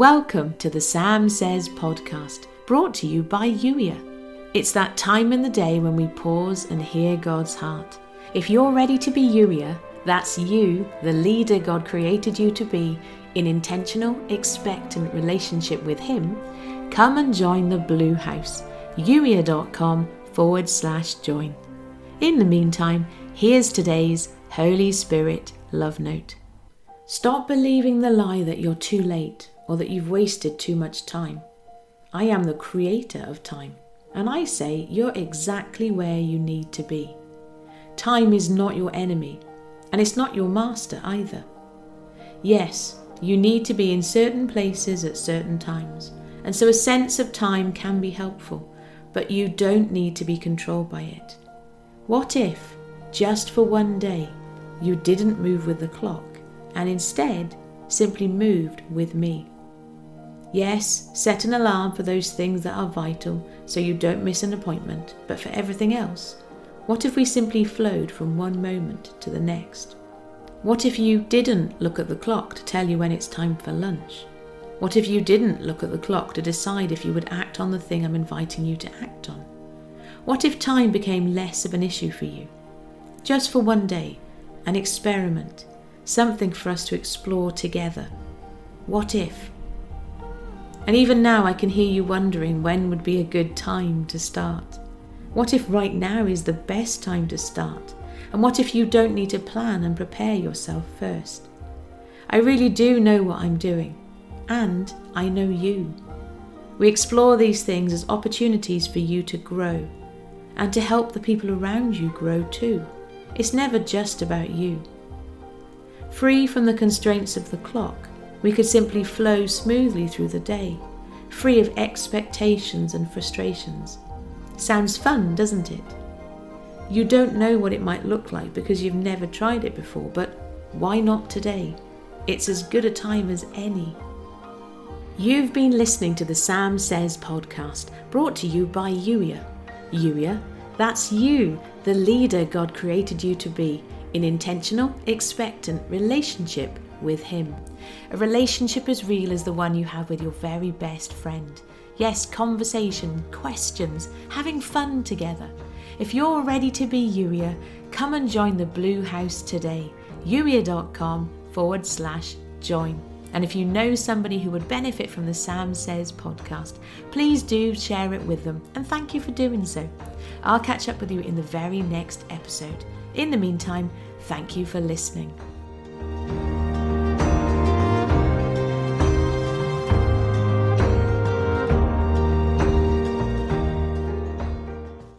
Welcome to the Sam Says podcast, brought to you by Yuya. It's that time in the day when we pause and hear God's heart. If you're ready to be Yuya, that's you, the leader God created you to be, in intentional, expectant relationship with Him, come and join the Blue House, youier.com forward slash join. In the meantime, here's today's Holy Spirit love note. Stop believing the lie that you're too late or that you've wasted too much time. I am the creator of time, and I say you're exactly where you need to be. Time is not your enemy, and it's not your master either. Yes, you need to be in certain places at certain times, and so a sense of time can be helpful, but you don't need to be controlled by it. What if, just for one day, you didn't move with the clock and instead simply moved with me? Yes, set an alarm for those things that are vital so you don't miss an appointment, but for everything else, what if we simply flowed from one moment to the next? What if you didn't look at the clock to tell you when it's time for lunch? What if you didn't look at the clock to decide if you would act on the thing I'm inviting you to act on? What if time became less of an issue for you? Just for one day, an experiment, something for us to explore together. What if? And even now, I can hear you wondering when would be a good time to start. What if right now is the best time to start? And what if you don't need to plan and prepare yourself first? I really do know what I'm doing, and I know you. We explore these things as opportunities for you to grow and to help the people around you grow too. It's never just about you. Free from the constraints of the clock, we could simply flow smoothly through the day, free of expectations and frustrations. Sounds fun, doesn't it? You don't know what it might look like because you've never tried it before, but why not today? It's as good a time as any. You've been listening to the Sam Says podcast, brought to you by Youier. Youier, that's you, the leader God created you to be, in intentional, expectant relationship with Him. A relationship as real as the one you have with your very best friend. Yes, conversation, questions, having fun together. If you're ready to be Youier, come and join the Blue House today. Youier.com forward slash join. And if you know somebody who would benefit from the Sam Says podcast, please do share it with them. And thank you for doing so. I'll catch up with you in the very next episode. In the meantime, thank you for listening.